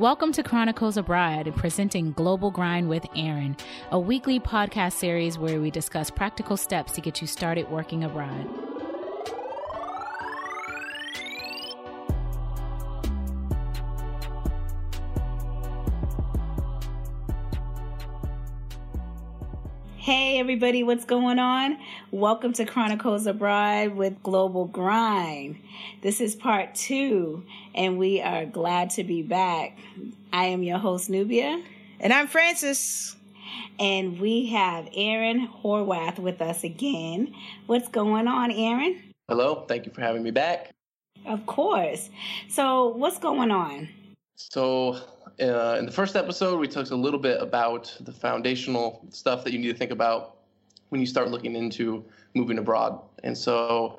Welcome to Chronicles Abroad, presenting Global Grind with Aaron, a weekly podcast series where we discuss practical steps to get you started working abroad. Everybody, what's going on? Welcome to Chronicles Abroad with Global Grind. This is part two, and we are glad to be back. I am your host, Nubia. And I'm Francis. And we have Aaron Horwath with us again. What's going on, Aaron? Hello, thank you for having me back. Of course. So, what's going on? So, uh, in the first episode, we talked a little bit about the foundational stuff that you need to think about when you start looking into moving abroad. And so,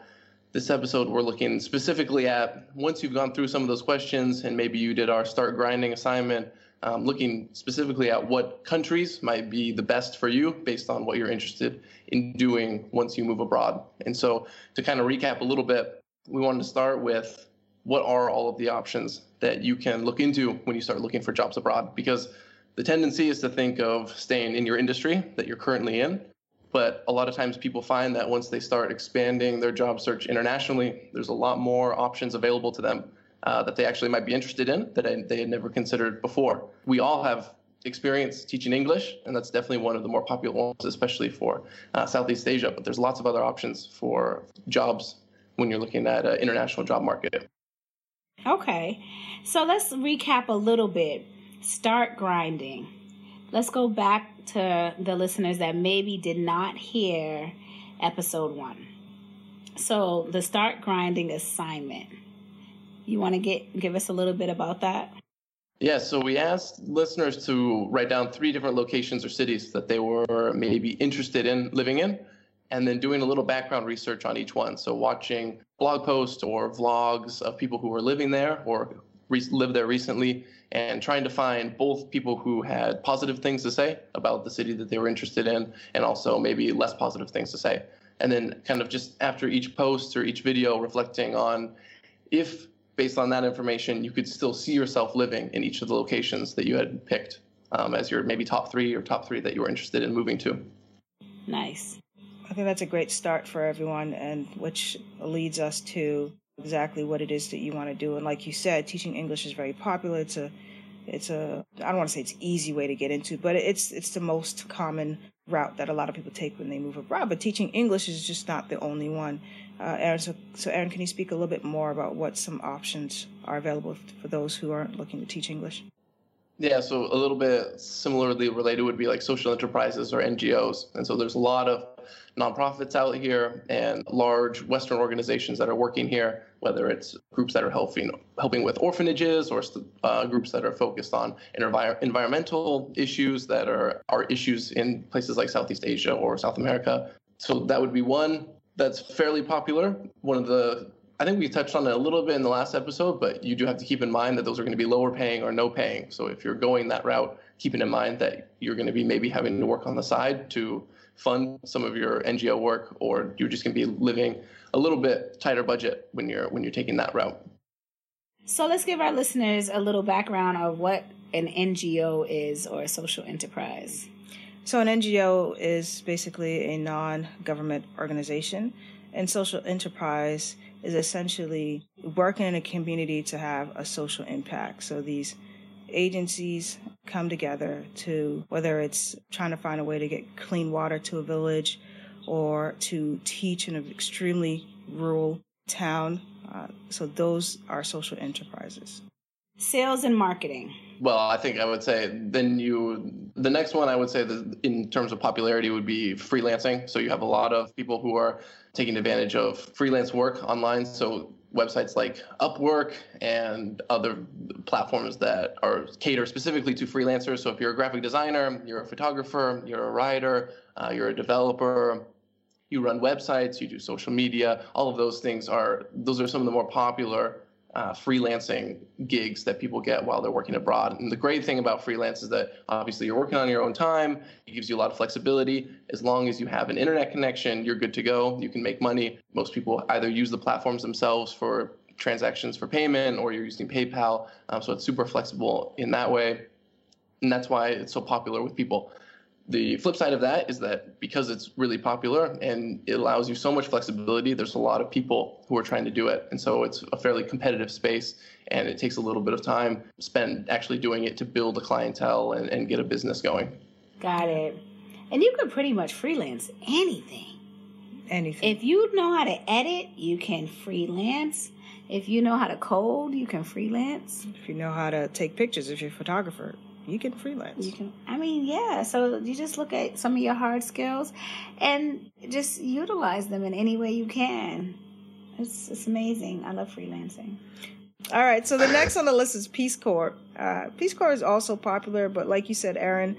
this episode, we're looking specifically at once you've gone through some of those questions and maybe you did our start grinding assignment, um, looking specifically at what countries might be the best for you based on what you're interested in doing once you move abroad. And so, to kind of recap a little bit, we wanted to start with what are all of the options that you can look into when you start looking for jobs abroad? Because the tendency is to think of staying in your industry that you're currently in but a lot of times people find that once they start expanding their job search internationally there's a lot more options available to them uh, that they actually might be interested in that they had never considered before. We all have experience teaching english and that's definitely one of the more popular ones especially for uh, southeast asia but there's lots of other options for jobs when you're looking at an international job market Okay, so let's recap a little bit. Start grinding. Let's go back to the listeners that maybe did not hear episode one. So, the start grinding assignment. You want to get give us a little bit about that? Yeah, so we asked listeners to write down three different locations or cities that they were maybe interested in living in and then doing a little background research on each one. So watching blog posts or vlogs of people who were living there or re- lived there recently and trying to find both people who had positive things to say about the city that they were interested in and also maybe less positive things to say. And then kind of just after each post or each video reflecting on if based on that information you could still see yourself living in each of the locations that you had picked um, as your maybe top three or top three that you were interested in moving to. Nice. I think that's a great start for everyone, and which leads us to exactly what it is that you want to do. And like you said, teaching English is very popular. It's a, it's a, I don't want to say it's easy way to get into, but it's it's the most common route that a lot of people take when they move abroad. But teaching English is just not the only one. Uh, Aaron, so, so Aaron, can you speak a little bit more about what some options are available for those who aren't looking to teach English? Yeah, so a little bit similarly related would be like social enterprises or NGOs. And so there's a lot of nonprofits out here and large Western organizations that are working here, whether it's groups that are helping helping with orphanages or uh, groups that are focused on envir- environmental issues that are are issues in places like Southeast Asia or South America. So that would be one that's fairly popular. One of the I think we touched on it a little bit in the last episode, but you do have to keep in mind that those are going to be lower paying or no paying. So if you're going that route, keeping in mind that you're going to be maybe having to work on the side to fund some of your NGO work, or you're just going to be living a little bit tighter budget when you're when you're taking that route. So let's give our listeners a little background of what an NGO is or a social enterprise. So an NGO is basically a non-government organization, and social enterprise is essentially working in a community to have a social impact. So these agencies come together to whether it's trying to find a way to get clean water to a village or to teach in an extremely rural town. Uh, so those are social enterprises. Sales and marketing. Well, I think I would say then you the next one I would say that in terms of popularity would be freelancing. So you have a lot of people who are taking advantage of freelance work online. So websites like Upwork and other platforms that are cater specifically to freelancers. So if you're a graphic designer, you're a photographer, you're a writer, uh, you're a developer, you run websites, you do social media, all of those things are those are some of the more popular uh, freelancing gigs that people get while they're working abroad. And the great thing about freelance is that obviously you're working on your own time. It gives you a lot of flexibility. As long as you have an internet connection, you're good to go. You can make money. Most people either use the platforms themselves for transactions for payment or you're using PayPal. Um, so it's super flexible in that way. And that's why it's so popular with people. The flip side of that is that because it's really popular and it allows you so much flexibility, there's a lot of people who are trying to do it. And so it's a fairly competitive space and it takes a little bit of time spent actually doing it to build a clientele and, and get a business going. Got it. And you can pretty much freelance anything. Anything. If you know how to edit, you can freelance. If you know how to code, you can freelance. If you know how to take pictures, if you're a photographer, you can freelance. You can. I mean, yeah. So you just look at some of your hard skills, and just utilize them in any way you can. It's it's amazing. I love freelancing. All right. So the next on the list is Peace Corps. Uh, Peace Corps is also popular, but like you said, Aaron,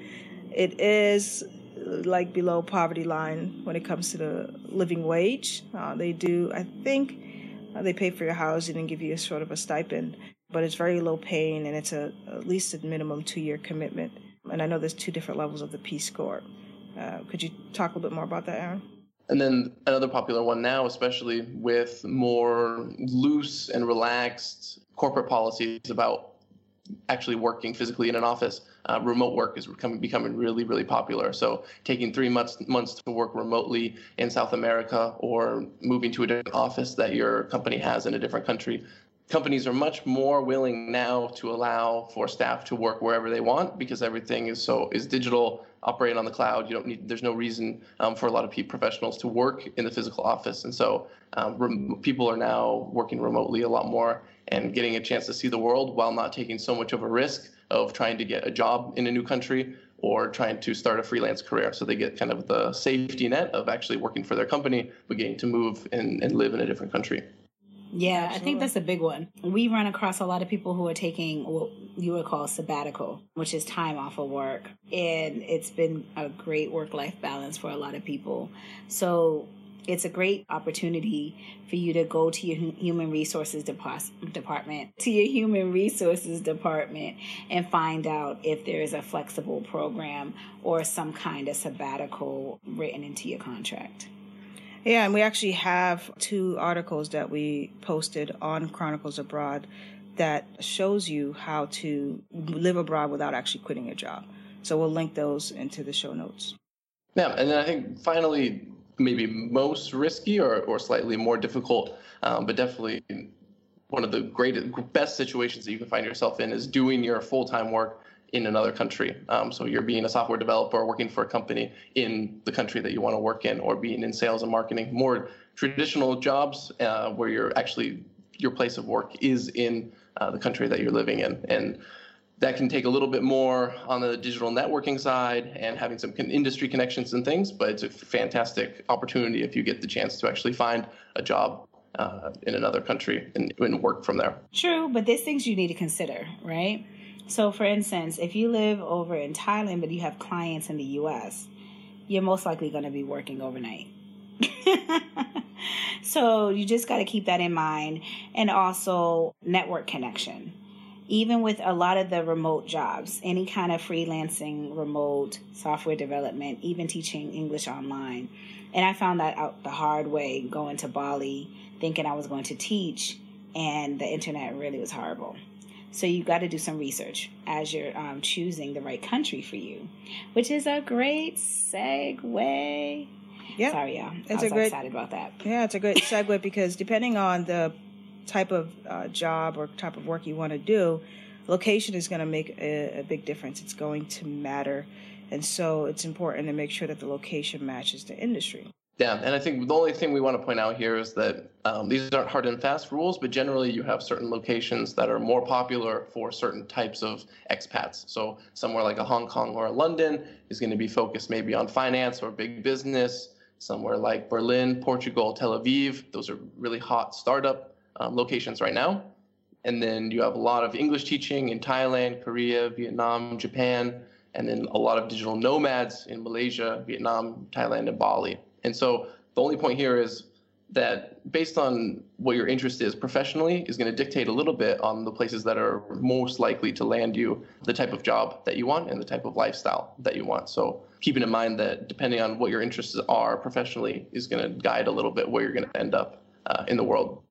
it is like below poverty line when it comes to the living wage. Uh, they do, I think, uh, they pay for your housing and give you a sort of a stipend, but it's very low paying and it's a at least a minimum two year commitment. And I know there's two different levels of the Peace Corps. Uh, could you talk a little bit more about that, Aaron? And then another popular one now, especially with more loose and relaxed corporate policies about actually working physically in an office. Uh, remote work is becoming becoming really really popular. So taking three months months to work remotely in South America or moving to a different office that your company has in a different country. Companies are much more willing now to allow for staff to work wherever they want because everything is so is digital, operate on the cloud. You don't need. There's no reason um, for a lot of professionals to work in the physical office, and so um, rem- people are now working remotely a lot more and getting a chance to see the world while not taking so much of a risk of trying to get a job in a new country or trying to start a freelance career. So they get kind of the safety net of actually working for their company, but getting to move and, and live in a different country. Yeah, Absolutely. I think that's a big one. We run across a lot of people who are taking what you would call sabbatical, which is time off of work. And it's been a great work life balance for a lot of people. So it's a great opportunity for you to go to your human resources department to your human resources department and find out if there is a flexible program or some kind of sabbatical written into your contract yeah and we actually have two articles that we posted on chronicles abroad that shows you how to live abroad without actually quitting your job. So we'll link those into the show notes. Yeah and then i think finally maybe most risky or, or slightly more difficult, um, but definitely one of the greatest, best situations that you can find yourself in is doing your full time work in another country. Um, so you're being a software developer or working for a company in the country that you want to work in, or being in sales and marketing. More traditional jobs uh, where you're actually your place of work is in uh, the country that you're living in, and that can take a little bit more on the digital networking side and having some industry connections and things, but it's a fantastic opportunity if you get the chance to actually find a job uh, in another country and, and work from there. True, but there's things you need to consider, right? So, for instance, if you live over in Thailand but you have clients in the US, you're most likely going to be working overnight. so, you just got to keep that in mind. And also, network connection even with a lot of the remote jobs, any kind of freelancing, remote software development, even teaching English online. And I found that out the hard way going to Bali, thinking I was going to teach, and the internet really was horrible. So you got to do some research as you're um, choosing the right country for you, which is a great segue. Yeah, sorry, y'all. It's I was a great, excited about that. Yeah, it's a great segue because depending on the type of uh, job or type of work you want to do, location is going to make a, a, big difference. It's going to matter. And so it's important to make sure that the location matches the industry. Yeah, and I think the only thing we want to point out here is that um, these aren't hard and fast rules, but generally you have certain locations that are more popular for certain types of expats. So somewhere like a Hong Kong or a London is going to be focused maybe on finance or big business. Somewhere like Berlin, Portugal, Tel Aviv, those are really hot startup um, locations right now. And then you have a lot of English teaching in Thailand, Korea, Vietnam, Japan, and then a lot of digital nomads in Malaysia, Vietnam, Thailand, and Bali. And so the only point here is that based on what your interest is professionally is going to dictate a little bit on the places that are most likely to land you the type of job that you want and the type of lifestyle that you want. So keeping in mind that depending on what your interests are professionally is going to guide a little bit where you're going to end up uh, in the world.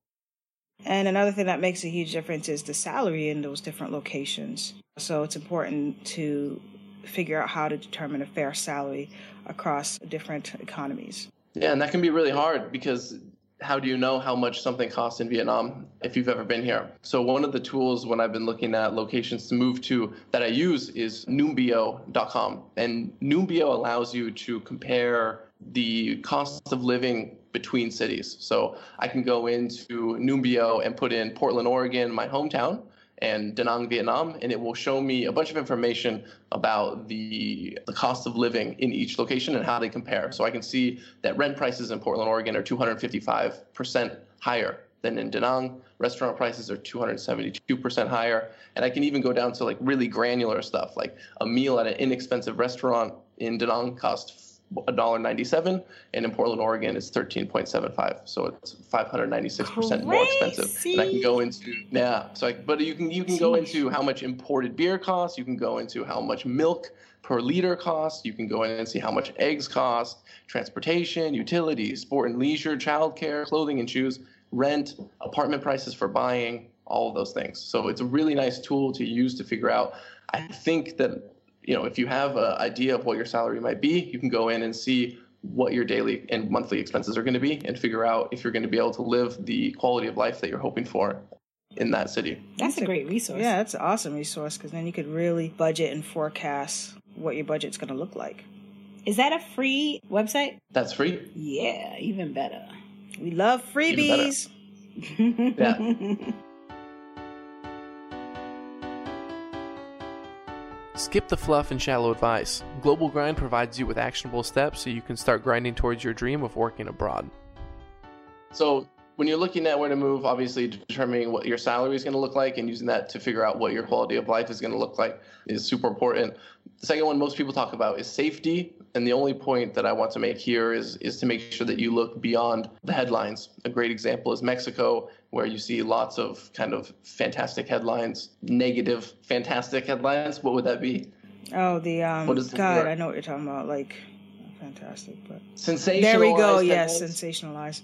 And another thing that makes a huge difference is the salary in those different locations. So it's important to figure out how to determine a fair salary across different economies. Yeah, and that can be really hard because how do you know how much something costs in Vietnam if you've ever been here? So one of the tools when I've been looking at locations to move to that I use is Numbeo.com. And Numbeo allows you to compare the cost of living between cities. So I can go into Numbeo and put in Portland, Oregon, my hometown, and Da Nang, Vietnam, and it will show me a bunch of information about the, the cost of living in each location and how they compare. So I can see that rent prices in Portland, Oregon are 255% higher than in Da Nang. Restaurant prices are 272% higher. And I can even go down to like really granular stuff, like a meal at an inexpensive restaurant in Da Nang costs $1.97 and in Portland, Oregon it's 13.75. So it's 596% more expensive. And I can go into yeah, so I, but you can you can go into how much imported beer costs, you can go into how much milk per liter costs, you can go in and see how much eggs cost, transportation, utilities, sport and leisure, childcare, clothing and shoes, rent, apartment prices for buying, all of those things. So it's a really nice tool to use to figure out I think that you know, if you have an idea of what your salary might be, you can go in and see what your daily and monthly expenses are going to be and figure out if you're going to be able to live the quality of life that you're hoping for in that city. That's a great resource. Yeah, that's an awesome resource because then you could really budget and forecast what your budget's going to look like. Is that a free website? That's free. Yeah, even better. We love freebies. yeah. Skip the fluff and shallow advice. Global Grind provides you with actionable steps so you can start grinding towards your dream of working abroad. So, when you're looking at where to move, obviously determining what your salary is going to look like and using that to figure out what your quality of life is going to look like is super important. The second one most people talk about is safety and the only point that I want to make here is is to make sure that you look beyond the headlines. A great example is Mexico, where you see lots of kind of fantastic headlines, negative, fantastic headlines. What would that be? Oh, the um. What is God, I know what you're talking about. Like, fantastic, but sensationalized. There we go. Yes, sensationalized.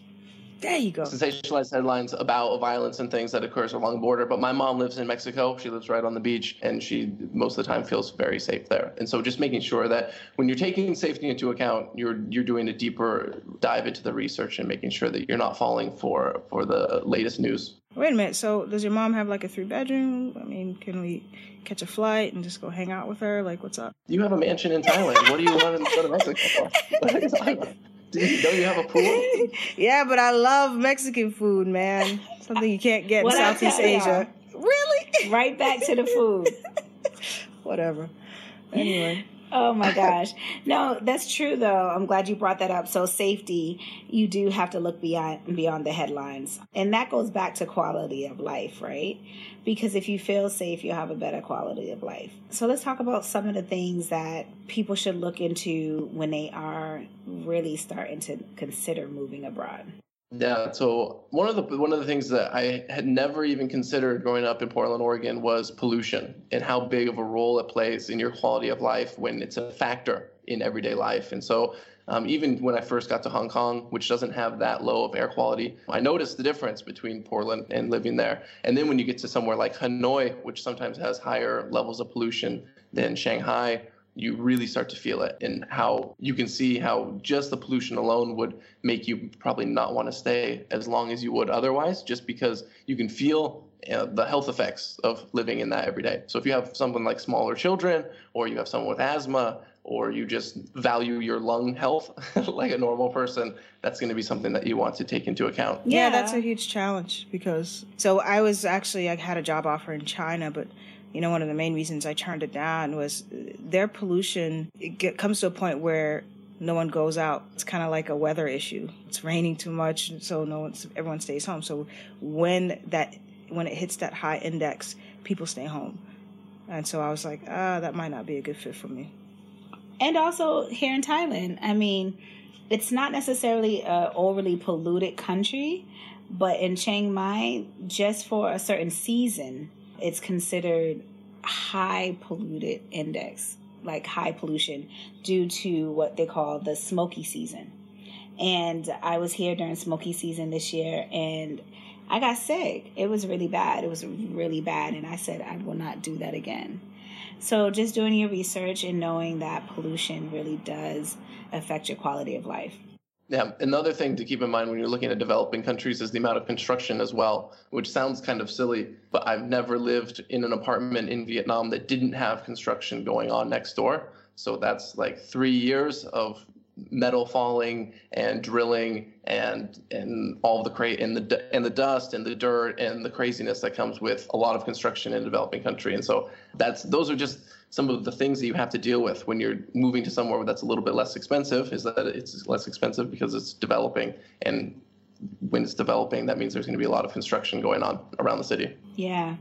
There you go. Sensationalized headlines about violence and things that occurs along the border. But my mom lives in Mexico. She lives right on the beach, and she most of the time feels very safe there. And so, just making sure that when you're taking safety into account, you're you're doing a deeper dive into the research and making sure that you're not falling for for the latest news. Wait a minute. So, does your mom have like a three bedroom? I mean, can we catch a flight and just go hang out with her? Like, what's up? You have a mansion in Thailand. what do you want to go to Mexico for? Don't you have a pool? yeah, but I love Mexican food, man. Something you can't get in Southeast Asia. Really? Right back to the food. Whatever. Anyway. Oh my gosh. No, that's true though. I'm glad you brought that up. So safety, you do have to look beyond beyond the headlines. And that goes back to quality of life, right? Because if you feel safe, you'll have a better quality of life. So let's talk about some of the things that people should look into when they are really starting to consider moving abroad. Yeah, so one of the one of the things that I had never even considered growing up in Portland, Oregon, was pollution and how big of a role it plays in your quality of life when it's a factor in everyday life. And so, um, even when I first got to Hong Kong, which doesn't have that low of air quality, I noticed the difference between Portland and living there. And then when you get to somewhere like Hanoi, which sometimes has higher levels of pollution than Shanghai you really start to feel it and how you can see how just the pollution alone would make you probably not want to stay as long as you would otherwise just because you can feel uh, the health effects of living in that every day. So if you have someone like smaller children or you have someone with asthma or you just value your lung health like a normal person that's going to be something that you want to take into account. Yeah, yeah. that's a huge challenge because so i was actually i had a job offer in china but you know, one of the main reasons I turned it down was their pollution. It get, comes to a point where no one goes out. It's kind of like a weather issue. It's raining too much, so no one, everyone stays home. So when that when it hits that high index, people stay home. And so I was like, ah, that might not be a good fit for me. And also here in Thailand, I mean, it's not necessarily a overly polluted country, but in Chiang Mai, just for a certain season, it's considered high polluted index, like high pollution, due to what they call the smoky season. And I was here during smoky season this year, and I got sick. It was really bad. It was really bad. And I said, I will not do that again. So just doing your research and knowing that pollution really does affect your quality of life. Yeah, another thing to keep in mind when you're looking at developing countries is the amount of construction as well, which sounds kind of silly, but I've never lived in an apartment in Vietnam that didn't have construction going on next door. So that's like three years of metal falling and drilling and and all the cra- and the and the dust and the dirt and the craziness that comes with a lot of construction in a developing country. And so that's those are just some of the things that you have to deal with when you're moving to somewhere that's a little bit less expensive is that it's less expensive because it's developing. And when it's developing that means there's going to be a lot of construction going on around the city. Yeah.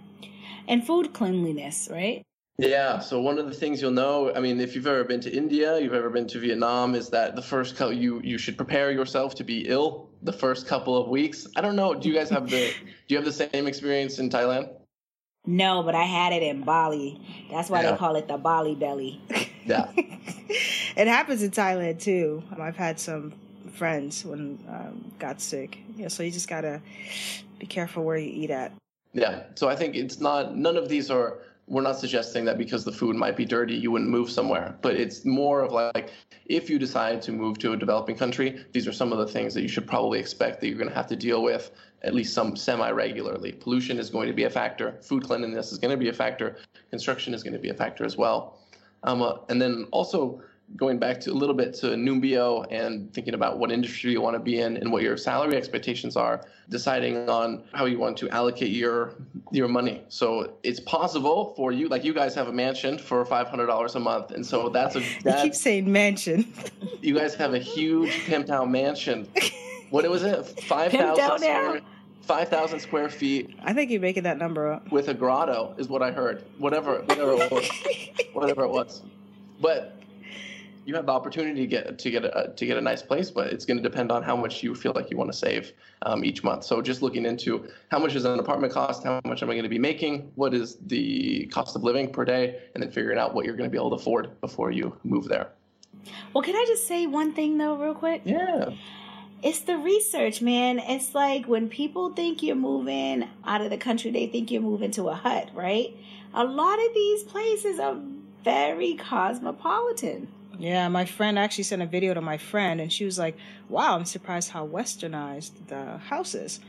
And food cleanliness right yeah so one of the things you'll know i mean if you've ever been to india you've ever been to vietnam is that the first couple you you should prepare yourself to be ill the first couple of weeks i don't know do you guys have the do you have the same experience in thailand no, but I had it in Bali. That's why yeah. they call it the Bali belly. Yeah. it happens in Thailand too. I've had some friends when um, got sick. Yeah, so you just gotta be careful where you eat at. Yeah. So I think it's not. None of these are. We're not suggesting that because the food might be dirty, you wouldn't move somewhere. But it's more of like if you decide to move to a developing country, these are some of the things that you should probably expect that you're going to have to deal with at least some semi regularly. Pollution is going to be a factor. Food cleanliness is going to be a factor. Construction is going to be a factor as well. Um, uh, and then also going back to a little bit to Numbeo and thinking about what industry you want to be in and what your salary expectations are, deciding on how you want to allocate your your money. So it's possible for you, like you guys have a mansion for five hundred dollars a month, and so that's a that's, you keep saying mansion. you guys have a huge pimped out mansion. What was it? Five thousand square. Five thousand square feet. I think you're making that number up. With a grotto is what I heard. Whatever, whatever it was. whatever it was. But you have the opportunity to get to get a to get a nice place, but it's going to depend on how much you feel like you want to save um, each month. So just looking into how much is an apartment cost, how much am I going to be making, what is the cost of living per day, and then figuring out what you're going to be able to afford before you move there. Well, can I just say one thing though, real quick? Yeah. It's the research, man. It's like when people think you're moving out of the country, they think you're moving to a hut, right? A lot of these places are very cosmopolitan. Yeah, my friend actually sent a video to my friend, and she was like, "Wow, I'm surprised how westernized the house is."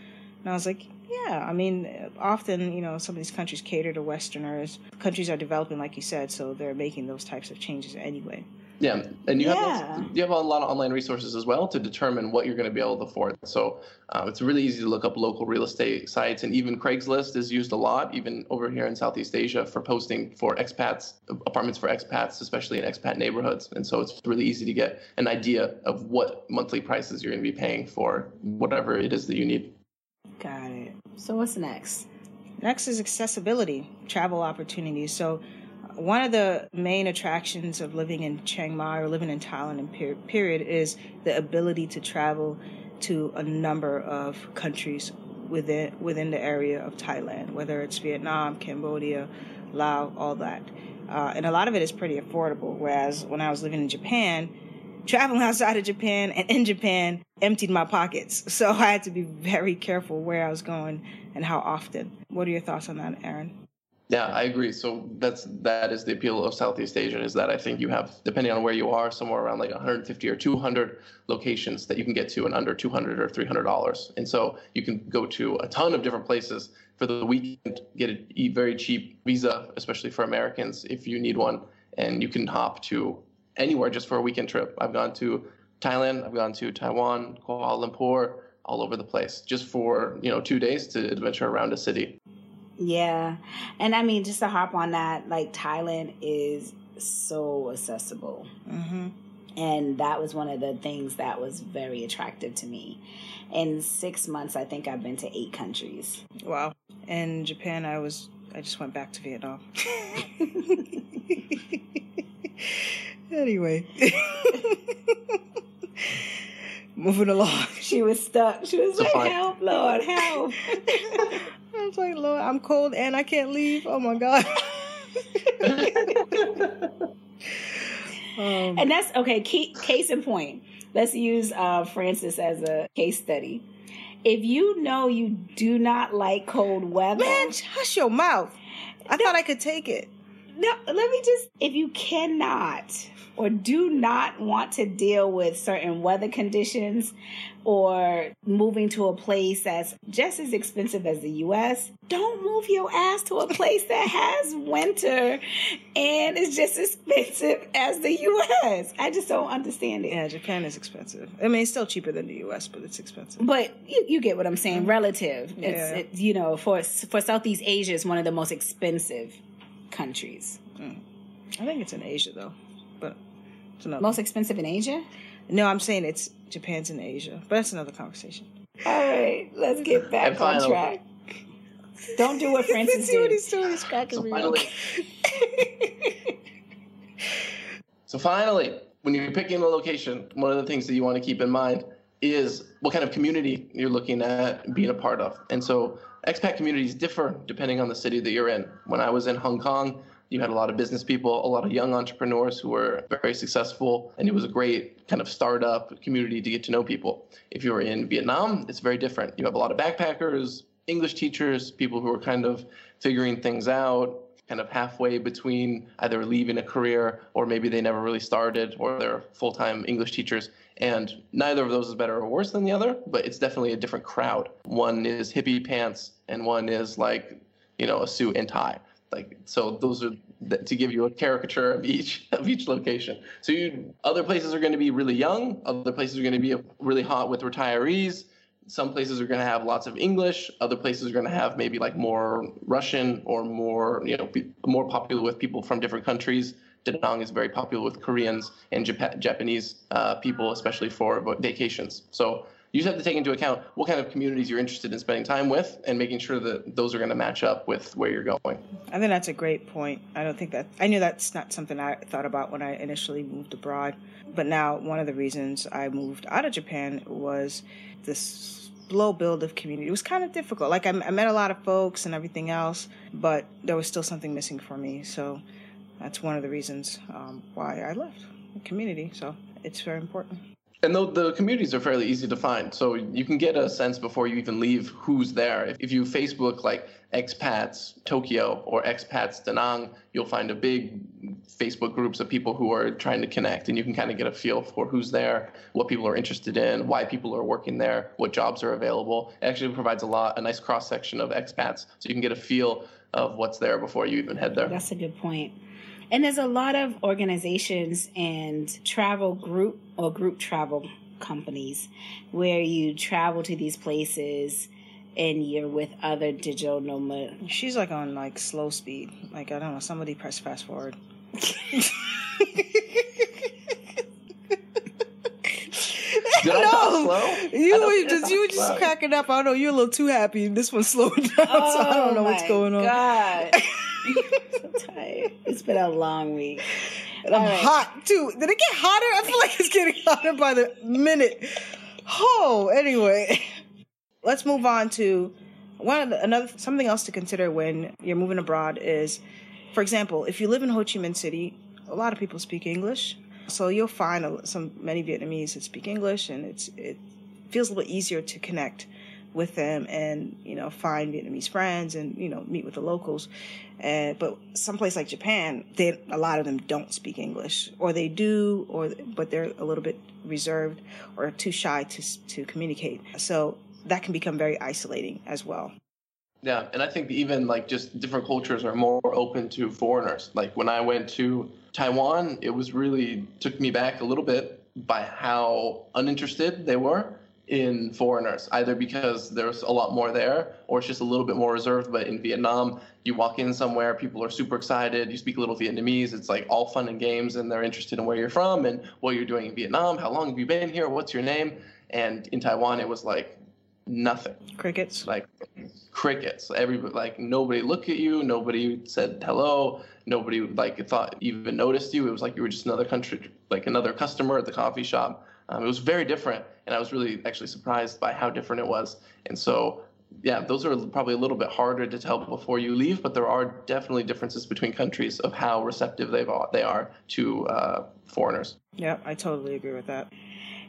And I was like, "Yeah, I mean, often you know some of these countries cater to Westerners. Countries are developing, like you said, so they're making those types of changes anyway." Yeah, and you yeah. have you have a lot of online resources as well to determine what you're going to be able to afford. So uh, it's really easy to look up local real estate sites, and even Craigslist is used a lot, even over here in Southeast Asia, for posting for expats, apartments for expats, especially in expat neighborhoods. And so it's really easy to get an idea of what monthly prices you're going to be paying for whatever it is that you need. Got it. So what's next? Next is accessibility, travel opportunities. So one of the main attractions of living in Chiang Mai or living in Thailand in per- period is the ability to travel to a number of countries within within the area of Thailand, whether it's Vietnam, Cambodia, Laos, all that. Uh, and a lot of it is pretty affordable. Whereas when I was living in Japan, traveling outside of Japan and in Japan emptied my pockets. So I had to be very careful where I was going and how often. What are your thoughts on that, Aaron? Yeah, I agree. So that's that is the appeal of Southeast Asia is that I think you have depending on where you are somewhere around like 150 or 200 locations that you can get to in under 200 or 300 dollars. And so you can go to a ton of different places for the weekend, get a very cheap visa, especially for Americans if you need one, and you can hop to anywhere just for a weekend trip. I've gone to Thailand, I've gone to Taiwan, Kuala Lumpur, all over the place just for, you know, 2 days to adventure around a city. Yeah. And I mean, just to hop on that, like Thailand is so accessible. Mm-hmm. And that was one of the things that was very attractive to me. In six months, I think I've been to eight countries. Wow. In Japan, I was, I just went back to Vietnam. anyway. Moving along. She was stuck. She was like, help, Lord, help. I was like, Lord, I'm cold and I can't leave. Oh my God. um, and that's okay. Key, case in point, let's use uh, Francis as a case study. if you know you do not like cold weather, Man, hush your mouth. I thought I could take it. No, let me just, if you cannot or do not want to deal with certain weather conditions or moving to a place that's just as expensive as the US, don't move your ass to a place that has winter and is just as expensive as the US. I just don't understand it. Yeah, Japan is expensive. I mean, it's still cheaper than the U.S., but it's expensive. But you, you get what I'm saying. Relative, Yeah. it's it, you know for for Southeast Asia, it's one of the most expensive countries. Hmm. I think it's in Asia though, but it's another. Most expensive in Asia. no, I'm saying it's Japan's in Asia, but that's another conversation. All right, let's get back And on finally- track. Don't do what Francis See what did. he's doing? He's cracking So me finally, up. so finally, when you're picking a location, one of the things that you want to keep in mind is what kind of community you're looking at being a part of. And so expat communities differ depending on the city that you're in. When I was in Hong Kong, you had a lot of business people, a lot of young entrepreneurs who were very successful, and it was a great kind of startup community to get to know people. If you were in Vietnam, it's very different. You have a lot of backpackers, English teachers, people who are kind of figuring things out, kind of halfway between either leaving a career or maybe they never really started or they're full-time English teachers. And neither of those is better or worse than the other, but it's definitely a different crowd. One is hippie pants and one is like, you know, a suit and tie. Like so those are to give you a caricature of each of each location. So you other places are going to be really young, other places are going to be really hot with retirees some places are going to have lots of English. Other places are going to have maybe like more Russian or more, you know, more popular with people from different countries. Da Nang is very popular with Koreans and Jap- Japanese uh, people, especially for vacations. So you just have to take into account what kind of communities you're interested in spending time with and making sure that those are going to match up with where you're going. I think that's a great point. I don't think that I knew that's not something I thought about when I initially moved abroad. But now one of the reasons I moved out of Japan was this slow build of community. It was kind of difficult. Like I, I met a lot of folks and everything else, but there was still something missing for me. So that's one of the reasons um, why I left the community. So it's very important. And though the communities are fairly easy to find, so you can get a sense before you even leave who's there. If, if you Facebook like expats Tokyo or expats Da Nang, you'll find a big Facebook groups of people who are trying to connect, and you can kind of get a feel for who's there, what people are interested in, why people are working there, what jobs are available. It actually provides a lot, a nice cross section of expats, so you can get a feel of what's there before you even head there. That's a good point. And there's a lot of organizations and travel group or group travel companies where you travel to these places and you're with other digital nomads. She's like on like slow speed. Like I don't know. Somebody press fast forward. Did I talk slow? You were just you were just slow. cracking up. I don't know. You're a little too happy. This one's slowing down, so I don't oh know what's Oh going on. God. I'm so tired. It's been a long week. And I'm right. hot too. Did it get hotter? I feel like it's getting hotter by the minute. Oh, anyway, let's move on to one of the, another something else to consider when you're moving abroad is, for example, if you live in Ho Chi Minh City, a lot of people speak English, so you'll find a, some many Vietnamese that speak English, and it's it feels a little easier to connect with them and you know find Vietnamese friends and you know meet with the locals. Uh, but someplace like Japan, they a lot of them don't speak English, or they do, or but they're a little bit reserved or too shy to to communicate. So that can become very isolating as well. Yeah, and I think even like just different cultures are more open to foreigners. Like when I went to Taiwan, it was really took me back a little bit by how uninterested they were in foreigners, either because there's a lot more there or it's just a little bit more reserved. But in Vietnam, you walk in somewhere, people are super excited, you speak a little Vietnamese, it's like all fun and games, and they're interested in where you're from and what you're doing in Vietnam, how long have you been here, what's your name? And in Taiwan, it was like nothing Crickets. like crickets. Everybody, like nobody looked at you. Nobody said hello. Nobody like thought even noticed you. It was like you were just another country, like another customer at the coffee shop. Um, it was very different, and I was really actually surprised by how different it was. And so, yeah, those are probably a little bit harder to tell before you leave, but there are definitely differences between countries of how receptive they are they are to uh, foreigners. Yeah, I totally agree with that.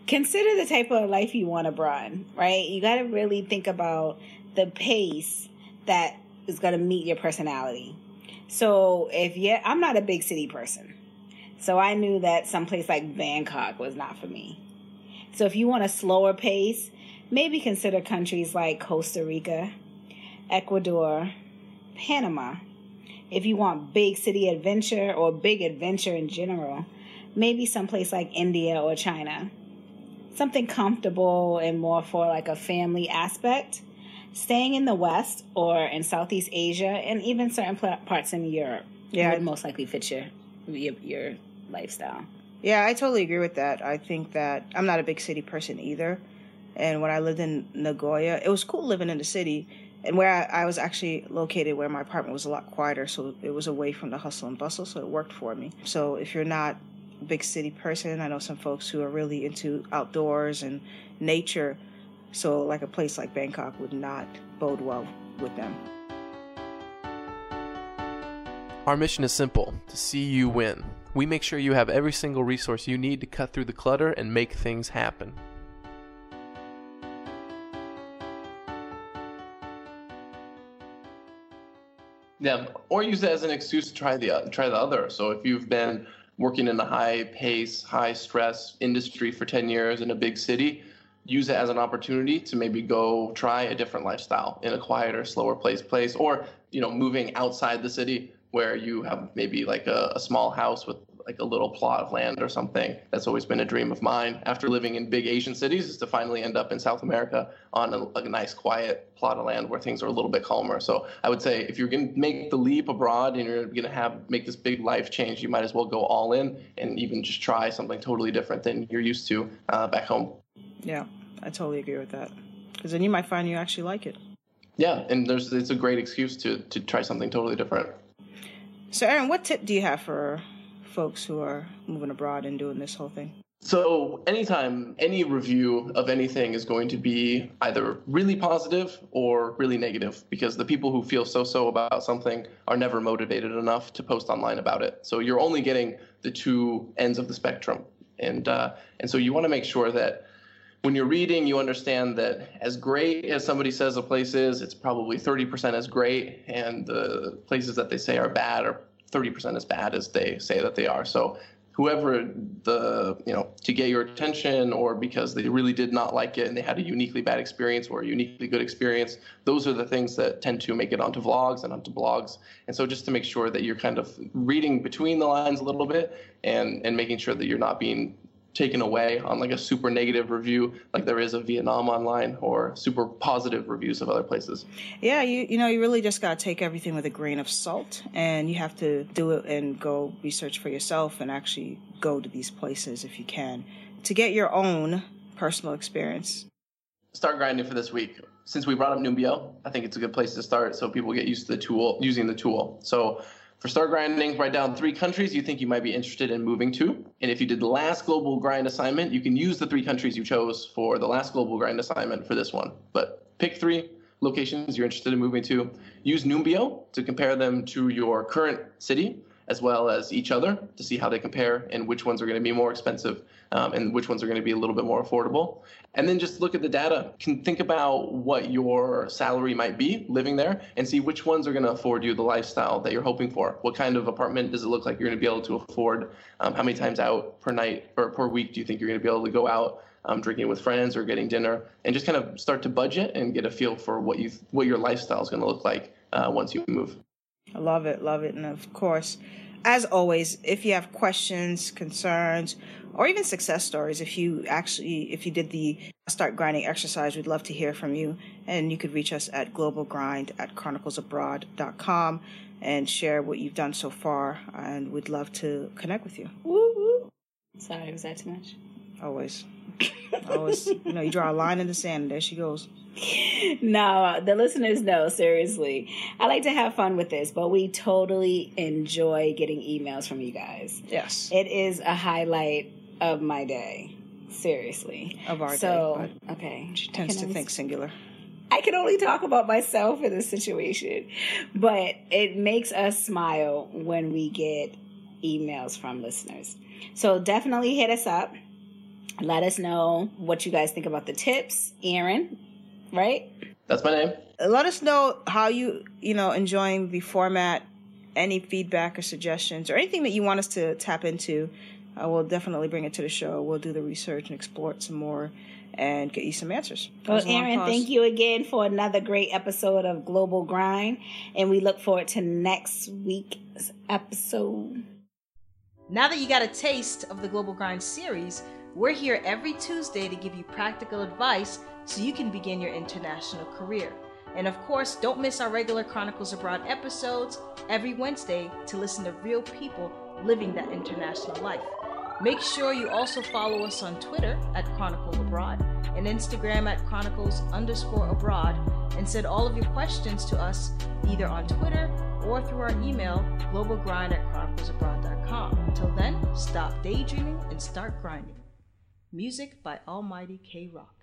Consider the type of life you want abroad, right? You got to really think about the pace that is going to meet your personality. So if yeah, I'm not a big city person. So I knew that someplace like Bangkok was not for me. So if you want a slower pace, maybe consider countries like Costa Rica, Ecuador, Panama. If you want big city adventure or big adventure in general, maybe someplace like India or China. Something comfortable and more for like a family aspect. Staying in the West or in Southeast Asia and even certain parts in Europe yeah. would most likely fit your, your, your lifestyle. Yeah, I totally agree with that. I think that I'm not a big city person either. And when I lived in Nagoya, it was cool living in the city. And where I, I, was actually located, where my apartment was a lot quieter, so it was away from the hustle and bustle, so it worked for me. So if you're not big city person, I know some folks who are really into outdoors and nature, so like a place like Bangkok would not bode well with them. Our mission is simple to see you win. We make sure you have every single resource you need to cut through the clutter and make things happen. Yeah, or use it as an excuse to try the try the other. So if you've been working in a high pace, high stress industry for 10 years in a big city, use it as an opportunity to maybe go try a different lifestyle in a quieter, slower place place or, you know, moving outside the city where you have maybe like a, a small house with like a little plot of land or something. That's always been a dream of mine. After living in big Asian cities, is to finally end up in South America on a, a nice, quiet plot of land where things are a little bit calmer. So I would say if you're going to make the leap abroad and you're going to have make this big life change, you might as well go all in and even just try something totally different than you're used to uh, back home. Yeah, I totally agree with that. Because then you might find you actually like it. Yeah, and there's it's a great excuse to to try something totally different. So, Aaron, what tip do you have for folks who are moving abroad and doing this whole thing? So, anytime any review of anything is going to be either really positive or really negative, because the people who feel so so about something are never motivated enough to post online about it. So, you're only getting the two ends of the spectrum. And, uh, and so, you want to make sure that when you're reading, you understand that as great as somebody says a place is, it's probably 30% as great, and the places that they say are bad are 30% as bad as they say that they are. So whoever the you know to get your attention or because they really did not like it and they had a uniquely bad experience or a uniquely good experience those are the things that tend to make it onto vlogs and onto blogs and so just to make sure that you're kind of reading between the lines a little bit and and making sure that you're not being taken away on like a super negative review like there is of Vietnam online or super positive reviews of other places. Yeah, you you know, you really just got to take everything with a grain of salt and you have to do it and go research for yourself and actually go to these places if you can to get your own personal experience. Start grinding for this week. Since we brought up Numbeo, I think it's a good place to start so people get used to the tool, using the tool. So for Start Grinding, write down three countries you think you might be interested in moving to. And if you did the last global grind assignment, you can use the three countries you chose for the last global grind assignment for this one. But pick three locations you're interested in moving to. Use Numbeo to compare them to your current city as well as each other to see how they compare and which ones are going to be more expensive um, and which ones are going to be a little bit more affordable. And then just look at the data. Can think about what your salary might be living there and see which ones are going to afford you the lifestyle that you're hoping for. What kind of apartment does it look like you're going to be able to afford? Um, how many times out per night or per week do you think you're going to be able to go out? Um, drinking with friends or getting dinner, and just kind of start to budget and get a feel for what you what your lifestyle is going to look like uh, once you move. I love it, love it. And of course, as always, if you have questions, concerns, or even success stories, if you actually, if you did the start grinding exercise, we'd love to hear from you. And you could reach us at globalgrind at chroniclesabroad.com and share what you've done so far. And we'd love to connect with you. Woo woo. Sorry, was that too much? Always. Always. you know, you draw a line in the sand and there she goes. no, the listeners know, seriously. I like to have fun with this, but we totally enjoy getting emails from you guys. Yes. It is a highlight of my day. Seriously. Of our day. so, day. okay. She tends to think singular. I can only talk about myself in this situation, but it makes us smile when we get emails from listeners. So definitely hit us up Let us know what you guys think about the tips. Aaron, right? That's my name. Let us know how you, you know, enjoying the format, any feedback or suggestions or anything that you want us to tap into. Uh, we'll definitely bring it to the show. We'll do the research and explore it some more and get you some answers. Well, Aaron, thank you again for another great episode of Global Grind, and we look forward to next week's episode. Now that you got a taste of the Global Grind series, we're here every Tuesday to give you practical advice so you can begin your international career. And of course, don't miss our regular Chronicles Abroad episodes every Wednesday to listen to real people living that international life. Make sure you also follow us on Twitter at Chronicle Abroad and Instagram at Chronicles underscore abroad and send all of your questions to us either on Twitter or through our email, globalgrind at chroniclesabroad.com. Until then, stop daydreaming and start grinding. Music by Almighty K Rock.